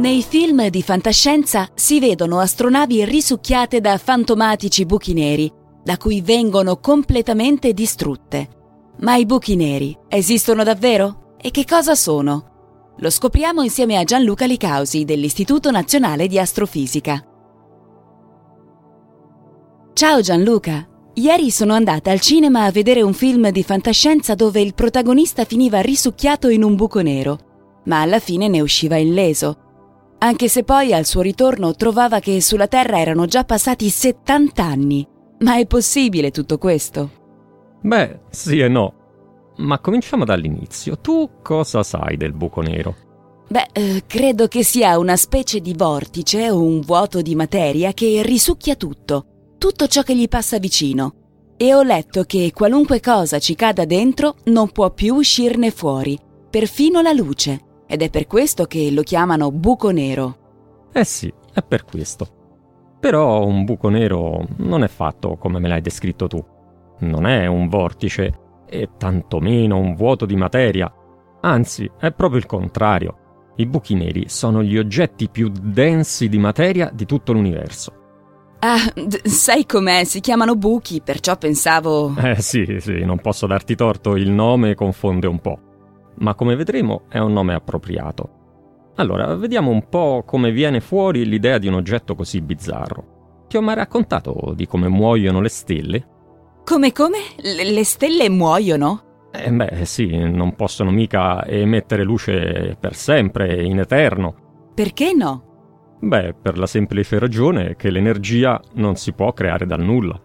Nei film di fantascienza si vedono astronavi risucchiate da fantomatici buchi neri, da cui vengono completamente distrutte. Ma i buchi neri esistono davvero? E che cosa sono? Lo scopriamo insieme a Gianluca Licausi dell'Istituto Nazionale di Astrofisica. Ciao Gianluca! Ieri sono andata al cinema a vedere un film di fantascienza dove il protagonista finiva risucchiato in un buco nero, ma alla fine ne usciva illeso anche se poi al suo ritorno trovava che sulla Terra erano già passati 70 anni. Ma è possibile tutto questo? Beh, sì e no. Ma cominciamo dall'inizio. Tu cosa sai del buco nero? Beh, eh, credo che sia una specie di vortice o un vuoto di materia che risucchia tutto, tutto ciò che gli passa vicino. E ho letto che qualunque cosa ci cada dentro non può più uscirne fuori, perfino la luce ed è per questo che lo chiamano buco nero. Eh sì, è per questo. Però un buco nero non è fatto come me l'hai descritto tu. Non è un vortice e tantomeno un vuoto di materia. Anzi, è proprio il contrario. I buchi neri sono gli oggetti più densi di materia di tutto l'universo. Ah, d- sai com'è? Si chiamano buchi, perciò pensavo... Eh sì, sì, non posso darti torto, il nome confonde un po' ma come vedremo è un nome appropriato. Allora, vediamo un po' come viene fuori l'idea di un oggetto così bizzarro. Ti ho mai raccontato di come muoiono le stelle? Come come? L- le stelle muoiono? Eh beh, sì, non possono mica emettere luce per sempre, in eterno. Perché no? Beh, per la semplice ragione che l'energia non si può creare dal nulla.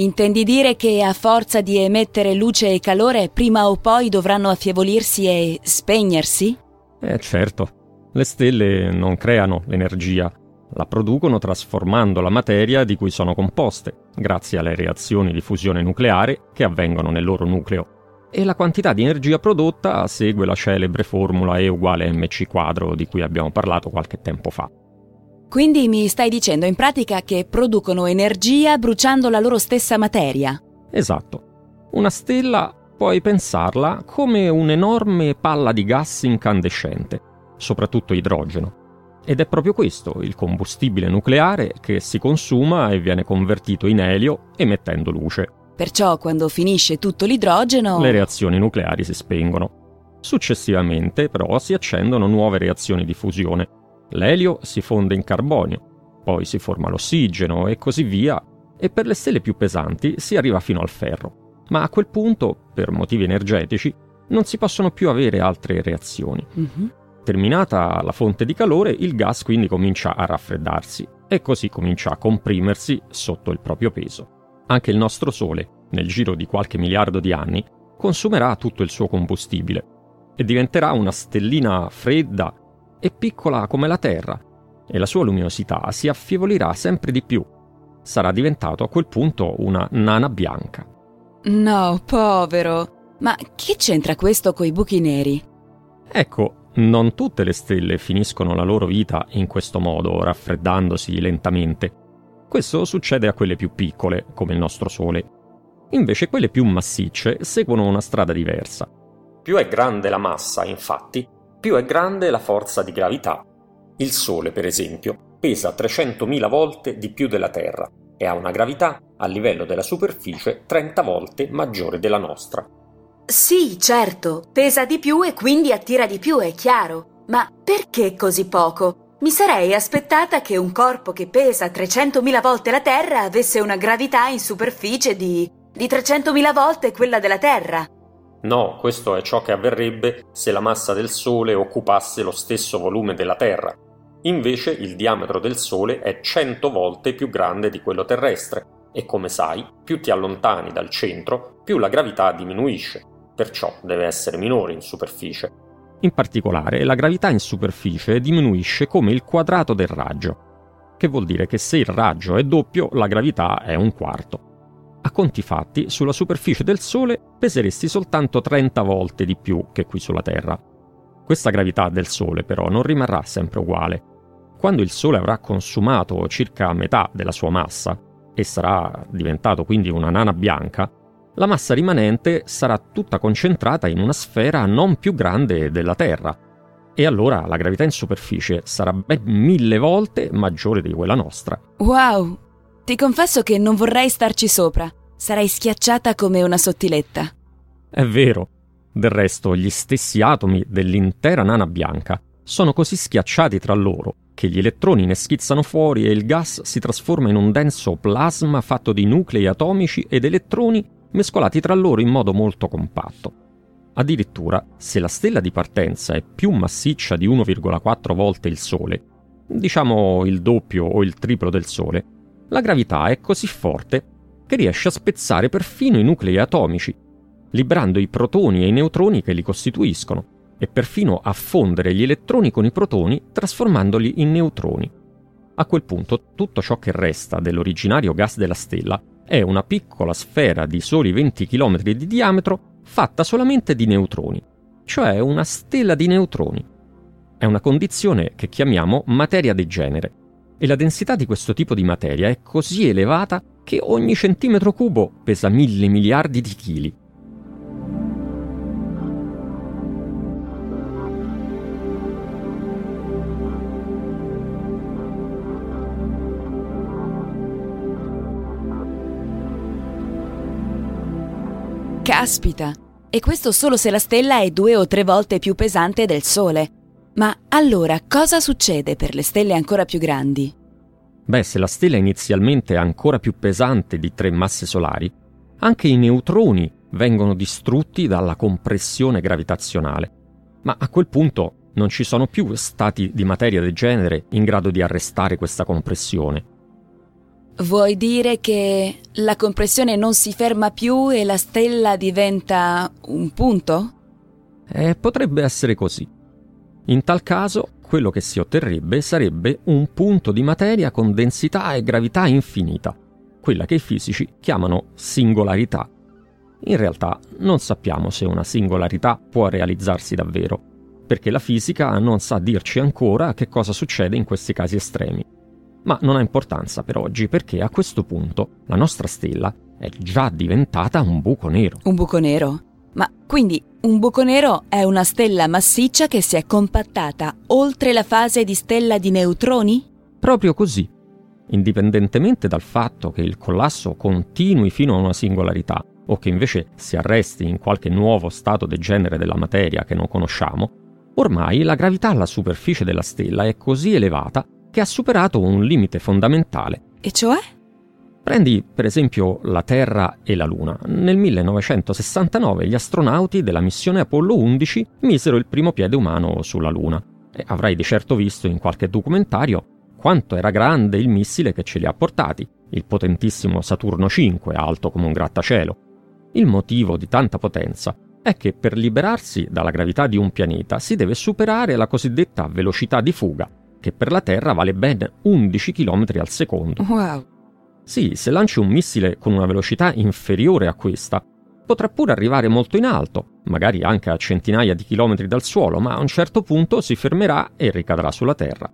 Intendi dire che a forza di emettere luce e calore prima o poi dovranno affievolirsi e spegnersi? Eh certo, le stelle non creano l'energia, la producono trasformando la materia di cui sono composte, grazie alle reazioni di fusione nucleare che avvengono nel loro nucleo. E la quantità di energia prodotta segue la celebre formula E uguale mc quadro di cui abbiamo parlato qualche tempo fa. Quindi mi stai dicendo in pratica che producono energia bruciando la loro stessa materia? Esatto. Una stella puoi pensarla come un'enorme palla di gas incandescente, soprattutto idrogeno. Ed è proprio questo il combustibile nucleare che si consuma e viene convertito in elio emettendo luce. Perciò quando finisce tutto l'idrogeno... Le reazioni nucleari si spengono. Successivamente però si accendono nuove reazioni di fusione L'elio si fonde in carbonio, poi si forma l'ossigeno e così via, e per le stelle più pesanti si arriva fino al ferro. Ma a quel punto, per motivi energetici, non si possono più avere altre reazioni. Mm-hmm. Terminata la fonte di calore, il gas quindi comincia a raffreddarsi e così comincia a comprimersi sotto il proprio peso. Anche il nostro Sole, nel giro di qualche miliardo di anni, consumerà tutto il suo combustibile e diventerà una stellina fredda è piccola come la Terra e la sua luminosità si affievolirà sempre di più. Sarà diventato a quel punto una nana bianca. No, povero. Ma che c'entra questo coi buchi neri? Ecco, non tutte le stelle finiscono la loro vita in questo modo, raffreddandosi lentamente. Questo succede a quelle più piccole, come il nostro Sole. Invece quelle più massicce seguono una strada diversa. Più è grande la massa, infatti, più è grande la forza di gravità. Il Sole, per esempio, pesa 300.000 volte di più della Terra e ha una gravità a livello della superficie 30 volte maggiore della nostra. Sì, certo, pesa di più e quindi attira di più, è chiaro. Ma perché così poco? Mi sarei aspettata che un corpo che pesa 300.000 volte la Terra avesse una gravità in superficie di, di 300.000 volte quella della Terra. No, questo è ciò che avverrebbe se la massa del Sole occupasse lo stesso volume della Terra. Invece il diametro del Sole è 100 volte più grande di quello terrestre e come sai, più ti allontani dal centro, più la gravità diminuisce, perciò deve essere minore in superficie. In particolare, la gravità in superficie diminuisce come il quadrato del raggio. che vuol dire che se il raggio è doppio, la gravità è un quarto. A conti fatti, sulla superficie del Sole peseresti soltanto 30 volte di più che qui sulla Terra. Questa gravità del Sole però non rimarrà sempre uguale. Quando il Sole avrà consumato circa metà della sua massa e sarà diventato quindi una nana bianca, la massa rimanente sarà tutta concentrata in una sfera non più grande della Terra. E allora la gravità in superficie sarà ben mille volte maggiore di quella nostra. Wow! Ti confesso che non vorrei starci sopra. Sarei schiacciata come una sottiletta. È vero. Del resto, gli stessi atomi dell'intera nana bianca sono così schiacciati tra loro che gli elettroni ne schizzano fuori e il gas si trasforma in un denso plasma fatto di nuclei atomici ed elettroni mescolati tra loro in modo molto compatto. Addirittura, se la stella di partenza è più massiccia di 1,4 volte il Sole, diciamo il doppio o il triplo del Sole, la gravità è così forte che riesce a spezzare perfino i nuclei atomici, liberando i protoni e i neutroni che li costituiscono, e perfino a fondere gli elettroni con i protoni trasformandoli in neutroni. A quel punto tutto ciò che resta dell'originario gas della stella è una piccola sfera di soli 20 km di diametro fatta solamente di neutroni, cioè una stella di neutroni. È una condizione che chiamiamo materia degenere e la densità di questo tipo di materia è così elevata che ogni centimetro cubo pesa mille miliardi di chili Caspita! E questo solo se la stella è due o tre volte più pesante del Sole. Ma allora cosa succede per le stelle ancora più grandi? Beh, se la stella inizialmente è ancora più pesante di tre masse solari, anche i neutroni vengono distrutti dalla compressione gravitazionale. Ma a quel punto non ci sono più stati di materia del genere in grado di arrestare questa compressione Vuoi dire che la compressione non si ferma più e la stella diventa un punto? Eh, potrebbe essere così. In tal caso, quello che si otterrebbe sarebbe un punto di materia con densità e gravità infinita, quella che i fisici chiamano singolarità. In realtà non sappiamo se una singolarità può realizzarsi davvero, perché la fisica non sa dirci ancora che cosa succede in questi casi estremi. Ma non ha importanza per oggi perché a questo punto la nostra stella è già diventata un buco nero. Un buco nero? Ma quindi un buco nero è una stella massiccia che si è compattata oltre la fase di stella di neutroni? Proprio così. Indipendentemente dal fatto che il collasso continui fino a una singolarità o che invece si arresti in qualche nuovo stato degenere della materia che non conosciamo, ormai la gravità alla superficie della stella è così elevata che ha superato un limite fondamentale. E cioè? Prendi per esempio la Terra e la Luna. Nel 1969 gli astronauti della missione Apollo 11 misero il primo piede umano sulla Luna. E avrai di certo visto in qualche documentario quanto era grande il missile che ce li ha portati, il potentissimo Saturno 5, alto come un grattacielo. Il motivo di tanta potenza è che per liberarsi dalla gravità di un pianeta si deve superare la cosiddetta velocità di fuga, che per la Terra vale ben 11 km al secondo. Wow! Sì, se lanci un missile con una velocità inferiore a questa, potrà pure arrivare molto in alto, magari anche a centinaia di chilometri dal suolo, ma a un certo punto si fermerà e ricadrà sulla Terra.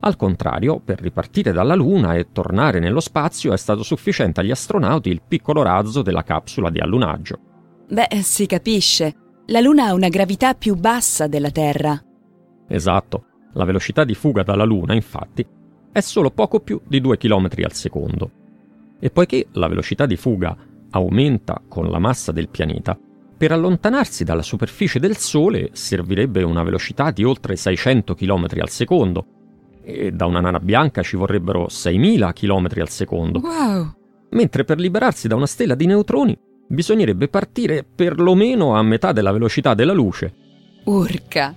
Al contrario, per ripartire dalla Luna e tornare nello spazio è stato sufficiente agli astronauti il piccolo razzo della capsula di allunaggio. Beh, si capisce. La Luna ha una gravità più bassa della Terra. Esatto. La velocità di fuga dalla Luna, infatti, è solo poco più di 2 km al secondo. E poiché la velocità di fuga aumenta con la massa del pianeta, per allontanarsi dalla superficie del Sole servirebbe una velocità di oltre 600 km al secondo, e da una nana bianca ci vorrebbero 6.000 km al secondo. Wow! Mentre per liberarsi da una stella di neutroni bisognerebbe partire perlomeno a metà della velocità della luce. Urca!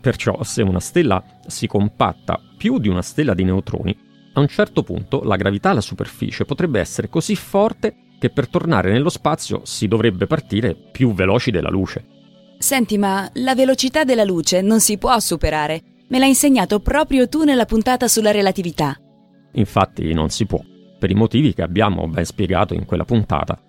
Perciò se una stella si compatta più di una stella di neutroni, a un certo punto la gravità alla superficie potrebbe essere così forte che per tornare nello spazio si dovrebbe partire più veloci della luce. Senti, ma la velocità della luce non si può superare. Me l'hai insegnato proprio tu nella puntata sulla relatività. Infatti non si può, per i motivi che abbiamo ben spiegato in quella puntata.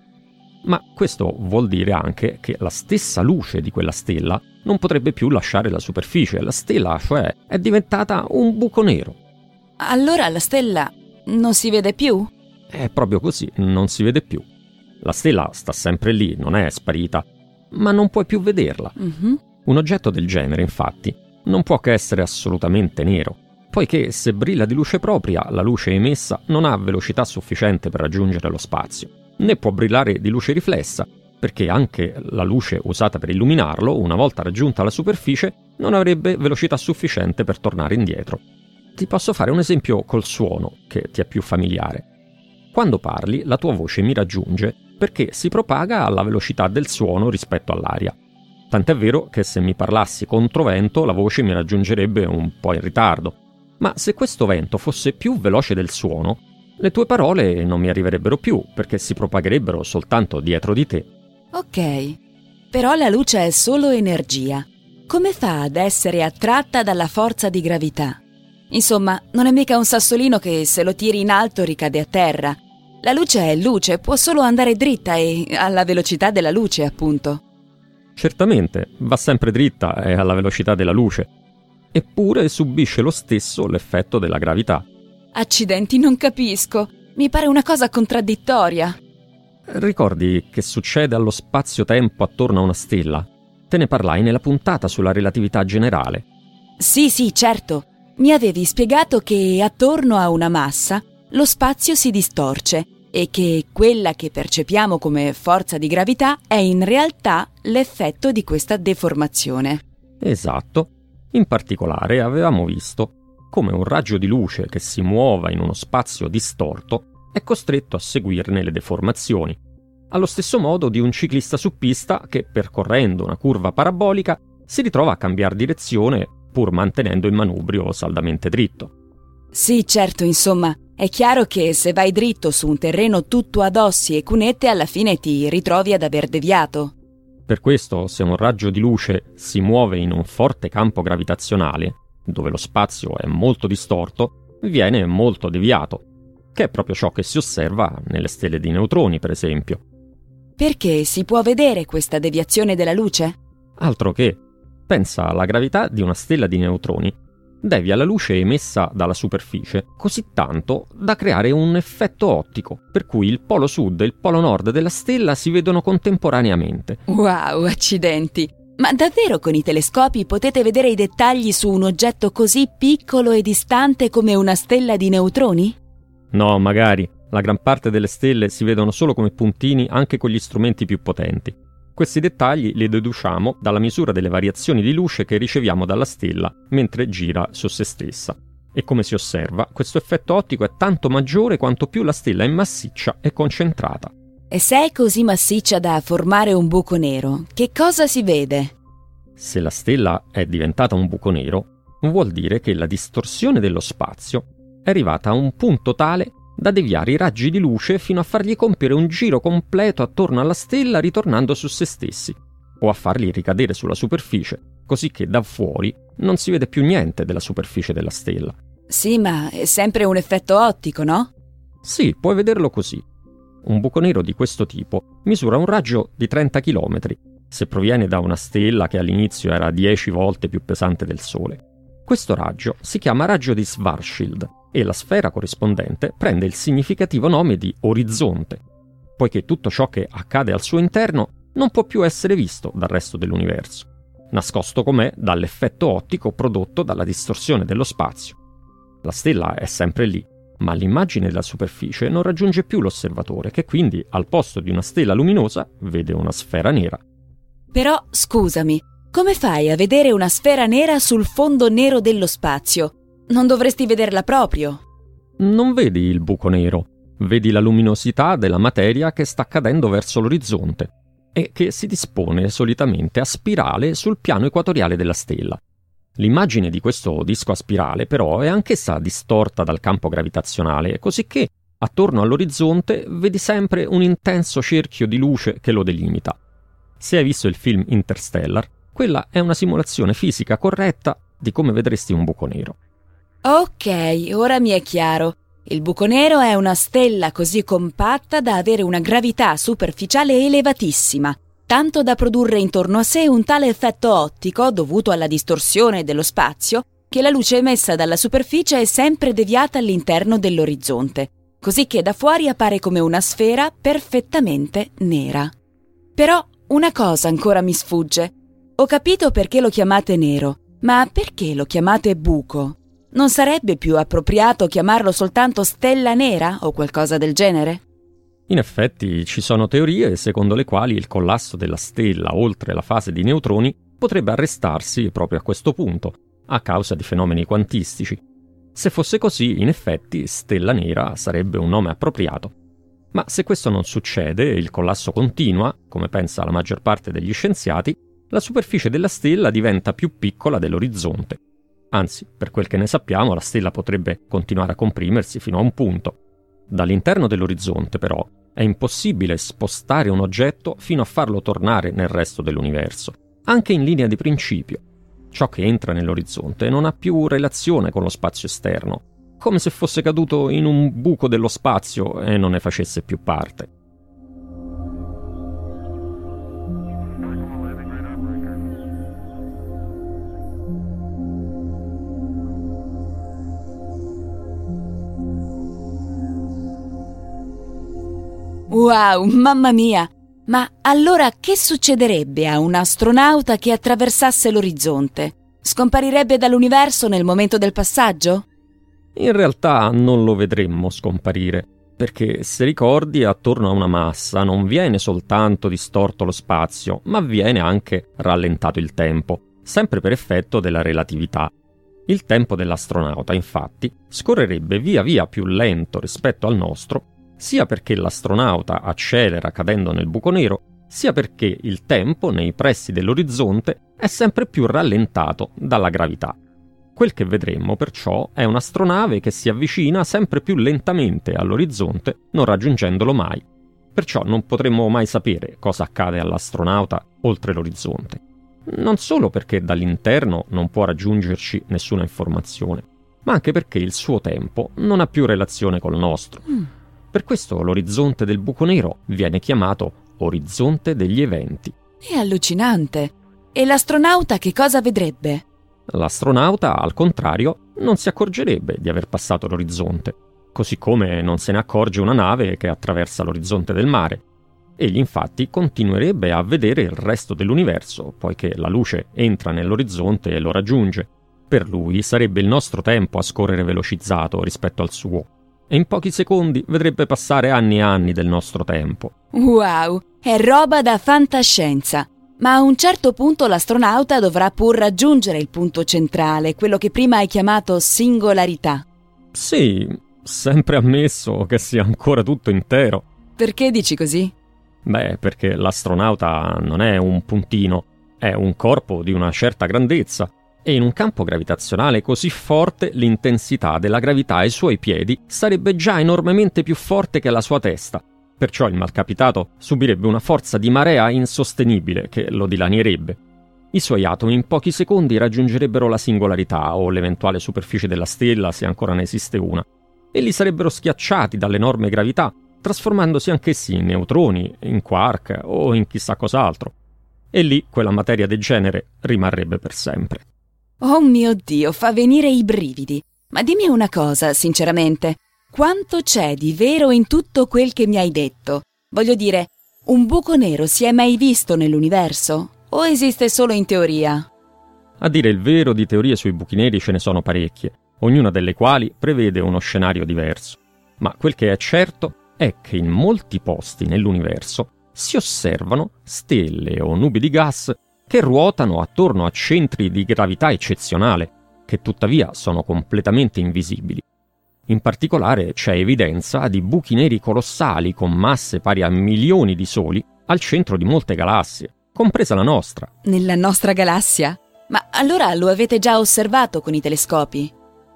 Ma questo vuol dire anche che la stessa luce di quella stella non potrebbe più lasciare la superficie. La stella, cioè, è diventata un buco nero. Allora la stella non si vede più? È proprio così, non si vede più. La stella sta sempre lì, non è sparita, ma non puoi più vederla. Mhm. Un oggetto del genere, infatti, non può che essere assolutamente nero, poiché se brilla di luce propria, la luce emessa non ha velocità sufficiente per raggiungere lo spazio, né può brillare di luce riflessa, perché anche la luce usata per illuminarlo, una volta raggiunta la superficie, non avrebbe velocità sufficiente per tornare indietro. Ti posso fare un esempio col suono, che ti è più familiare. Quando parli, la tua voce mi raggiunge perché si propaga alla velocità del suono rispetto all'aria. Tant'è vero che se mi parlassi contro vento la voce mi raggiungerebbe un po' in ritardo. Ma se questo vento fosse più veloce del suono, le tue parole non mi arriverebbero più perché si propagherebbero soltanto dietro di te. Ok. Però la luce è solo energia. Come fa ad essere attratta dalla forza di gravità? Insomma, non è mica un sassolino che se lo tiri in alto ricade a terra. La luce è luce, può solo andare dritta e alla velocità della luce, appunto. Certamente, va sempre dritta e alla velocità della luce, eppure subisce lo stesso l'effetto della gravità. Accidenti, non capisco. Mi pare una cosa contraddittoria. Ricordi che succede allo spazio-tempo attorno a una stella? Te ne parlai nella puntata sulla relatività generale. Sì, sì, certo. Mi avevi spiegato che attorno a una massa lo spazio si distorce e che quella che percepiamo come forza di gravità è in realtà l'effetto di questa deformazione. Esatto. In particolare avevamo visto come un raggio di luce che si muova in uno spazio distorto è costretto a seguirne le deformazioni, allo stesso modo di un ciclista su pista che, percorrendo una curva parabolica, si ritrova a cambiare direzione pur mantenendo il manubrio saldamente dritto. Sì, certo, insomma, è chiaro che se vai dritto su un terreno tutto ad ossi e cunette, alla fine ti ritrovi ad aver deviato. Per questo, se un raggio di luce si muove in un forte campo gravitazionale, dove lo spazio è molto distorto, viene molto deviato, che è proprio ciò che si osserva nelle stelle di neutroni, per esempio. Perché si può vedere questa deviazione della luce? Altro che, pensa alla gravità di una stella di neutroni, devia la luce emessa dalla superficie così tanto da creare un effetto ottico, per cui il polo sud e il polo nord della stella si vedono contemporaneamente. Wow, accidenti! Ma davvero con i telescopi potete vedere i dettagli su un oggetto così piccolo e distante come una stella di neutroni? No, magari. La gran parte delle stelle si vedono solo come puntini anche con gli strumenti più potenti. Questi dettagli li deduciamo dalla misura delle variazioni di luce che riceviamo dalla stella mentre gira su se stessa. E come si osserva, questo effetto ottico è tanto maggiore quanto più la stella è massiccia e concentrata. E se è così massiccia da formare un buco nero, che cosa si vede? Se la stella è diventata un buco nero, vuol dire che la distorsione dello spazio è arrivata a un punto tale da deviare i raggi di luce fino a fargli compiere un giro completo attorno alla stella ritornando su se stessi, o a farli ricadere sulla superficie, così che da fuori non si vede più niente della superficie della stella. Sì, ma è sempre un effetto ottico, no? Sì, puoi vederlo così. Un buco nero di questo tipo misura un raggio di 30 km, se proviene da una stella che all'inizio era 10 volte più pesante del Sole. Questo raggio si chiama raggio di Schwarzschild e la sfera corrispondente prende il significativo nome di orizzonte, poiché tutto ciò che accade al suo interno non può più essere visto dal resto dell'universo, nascosto com'è dall'effetto ottico prodotto dalla distorsione dello spazio. La stella è sempre lì, ma l'immagine della superficie non raggiunge più l'osservatore, che quindi al posto di una stella luminosa vede una sfera nera. Però, scusami, come fai a vedere una sfera nera sul fondo nero dello spazio? Non dovresti vederla proprio. Non vedi il buco nero, vedi la luminosità della materia che sta cadendo verso l'orizzonte e che si dispone solitamente a spirale sul piano equatoriale della stella. L'immagine di questo disco a spirale però è anch'essa distorta dal campo gravitazionale, cosicché attorno all'orizzonte vedi sempre un intenso cerchio di luce che lo delimita. Se hai visto il film Interstellar, quella è una simulazione fisica corretta di come vedresti un buco nero. Ok, ora mi è chiaro. Il buco nero è una stella così compatta da avere una gravità superficiale elevatissima, tanto da produrre intorno a sé un tale effetto ottico dovuto alla distorsione dello spazio che la luce emessa dalla superficie è sempre deviata all'interno dell'orizzonte, così che da fuori appare come una sfera perfettamente nera. Però una cosa ancora mi sfugge. Ho capito perché lo chiamate nero, ma perché lo chiamate buco? Non sarebbe più appropriato chiamarlo soltanto stella nera o qualcosa del genere? In effetti ci sono teorie secondo le quali il collasso della stella oltre la fase di neutroni potrebbe arrestarsi proprio a questo punto, a causa di fenomeni quantistici. Se fosse così, in effetti, stella nera sarebbe un nome appropriato. Ma se questo non succede e il collasso continua, come pensa la maggior parte degli scienziati, la superficie della stella diventa più piccola dell'orizzonte. Anzi, per quel che ne sappiamo, la stella potrebbe continuare a comprimersi fino a un punto. Dall'interno dell'orizzonte, però, è impossibile spostare un oggetto fino a farlo tornare nel resto dell'universo, anche in linea di principio. Ciò che entra nell'orizzonte non ha più relazione con lo spazio esterno, come se fosse caduto in un buco dello spazio e non ne facesse più parte. Wow, mamma mia! Ma allora che succederebbe a un astronauta che attraversasse l'orizzonte? Scomparirebbe dall'universo nel momento del passaggio? In realtà non lo vedremmo scomparire, perché se ricordi attorno a una massa non viene soltanto distorto lo spazio, ma viene anche rallentato il tempo, sempre per effetto della relatività. Il tempo dell'astronauta, infatti, scorrerebbe via via più lento rispetto al nostro sia perché l'astronauta accelera cadendo nel buco nero, sia perché il tempo nei pressi dell'orizzonte è sempre più rallentato dalla gravità. Quel che vedremmo perciò è un'astronave che si avvicina sempre più lentamente all'orizzonte, non raggiungendolo mai. Perciò non potremmo mai sapere cosa accade all'astronauta oltre l'orizzonte. Non solo perché dall'interno non può raggiungerci nessuna informazione, ma anche perché il suo tempo non ha più relazione col nostro. Per questo l'orizzonte del buco nero viene chiamato orizzonte degli eventi. È allucinante. E l'astronauta che cosa vedrebbe? L'astronauta, al contrario, non si accorgerebbe di aver passato l'orizzonte, così come non se ne accorge una nave che attraversa l'orizzonte del mare. Egli infatti continuerebbe a vedere il resto dell'universo, poiché la luce entra nell'orizzonte e lo raggiunge. Per lui sarebbe il nostro tempo a scorrere velocizzato rispetto al suo e in pochi secondi vedrebbe passare anni e anni del nostro tempo. Wow, è roba da fantascienza. Ma a un certo punto l'astronauta dovrà pur raggiungere il punto centrale, quello che prima hai chiamato singolarità. Sì, sempre ammesso che sia ancora tutto intero. Perché dici così? Beh, perché l'astronauta non è un puntino, è un corpo di una certa grandezza e in un campo gravitazionale così forte l'intensità della gravità ai suoi piedi sarebbe già enormemente più forte che la sua testa. Perciò il malcapitato subirebbe una forza di marea insostenibile che lo dilanierebbe. I suoi atomi in pochi secondi raggiungerebbero la singolarità o l'eventuale superficie della stella se ancora ne esiste una, e li sarebbero schiacciati dall'enorme gravità, trasformandosi anch'essi in neutroni, in quark o in chissà cos'altro. E lì quella materia degenere rimarrebbe per sempre. Oh mio Dio, fa venire i brividi. Ma dimmi una cosa, sinceramente. Quanto c'è di vero in tutto quel che mi hai detto? Voglio dire, un buco nero si è mai visto nell'universo? O esiste solo in teoria? A dire il vero, di teorie sui buchi neri ce ne sono parecchie, ognuna delle quali prevede uno scenario diverso. Ma quel che è certo è che in molti posti nell'universo si osservano stelle o nubi di gas che ruotano attorno a centri di gravità eccezionale, che tuttavia sono completamente invisibili. In particolare c'è evidenza di buchi neri colossali con masse pari a milioni di soli al centro di molte galassie, compresa la nostra. Nella nostra galassia? Ma allora lo avete già osservato con i telescopi?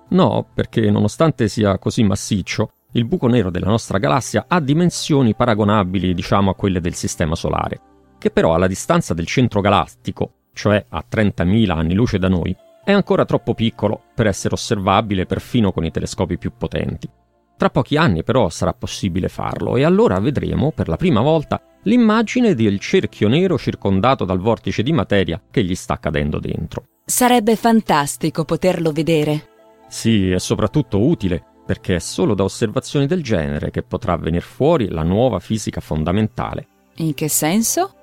No, perché nonostante sia così massiccio, il buco nero della nostra galassia ha dimensioni paragonabili, diciamo, a quelle del Sistema Solare che però alla distanza del centro galattico, cioè a 30.000 anni luce da noi, è ancora troppo piccolo per essere osservabile perfino con i telescopi più potenti. Tra pochi anni però sarà possibile farlo e allora vedremo per la prima volta l'immagine del cerchio nero circondato dal vortice di materia che gli sta cadendo dentro. Sarebbe fantastico poterlo vedere. Sì, è soprattutto utile perché è solo da osservazioni del genere che potrà venire fuori la nuova fisica fondamentale. In che senso?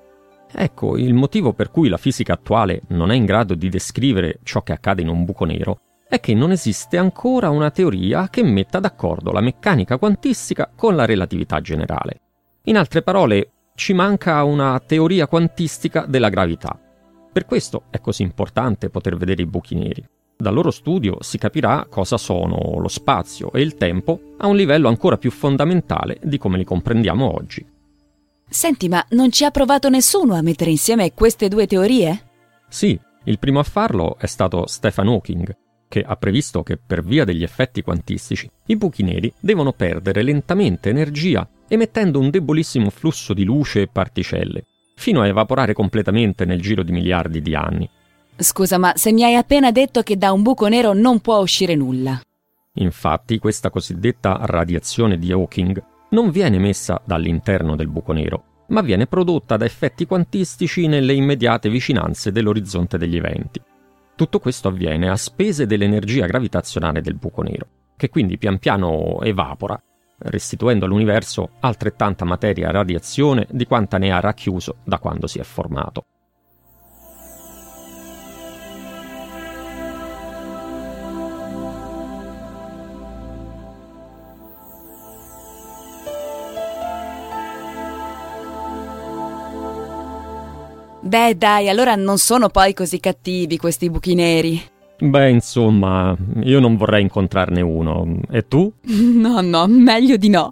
Ecco, il motivo per cui la fisica attuale non è in grado di descrivere ciò che accade in un buco nero è che non esiste ancora una teoria che metta d'accordo la meccanica quantistica con la relatività generale. In altre parole, ci manca una teoria quantistica della gravità. Per questo è così importante poter vedere i buchi neri. Dal loro studio si capirà cosa sono lo spazio e il tempo a un livello ancora più fondamentale di come li comprendiamo oggi. Senti, ma non ci ha provato nessuno a mettere insieme queste due teorie? Sì, il primo a farlo è stato Stephen Hawking, che ha previsto che per via degli effetti quantistici i buchi neri devono perdere lentamente energia emettendo un debolissimo flusso di luce e particelle, fino a evaporare completamente nel giro di miliardi di anni. Scusa, ma se mi hai appena detto che da un buco nero non può uscire nulla. Infatti, questa cosiddetta radiazione di Hawking non viene emessa dall'interno del buco nero, ma viene prodotta da effetti quantistici nelle immediate vicinanze dell'orizzonte degli eventi. Tutto questo avviene a spese dell'energia gravitazionale del buco nero, che quindi pian piano evapora, restituendo all'universo altrettanta materia e radiazione di quanta ne ha racchiuso da quando si è formato. Beh, dai, allora non sono poi così cattivi questi buchi neri. Beh, insomma, io non vorrei incontrarne uno. E tu? No, no, meglio di no.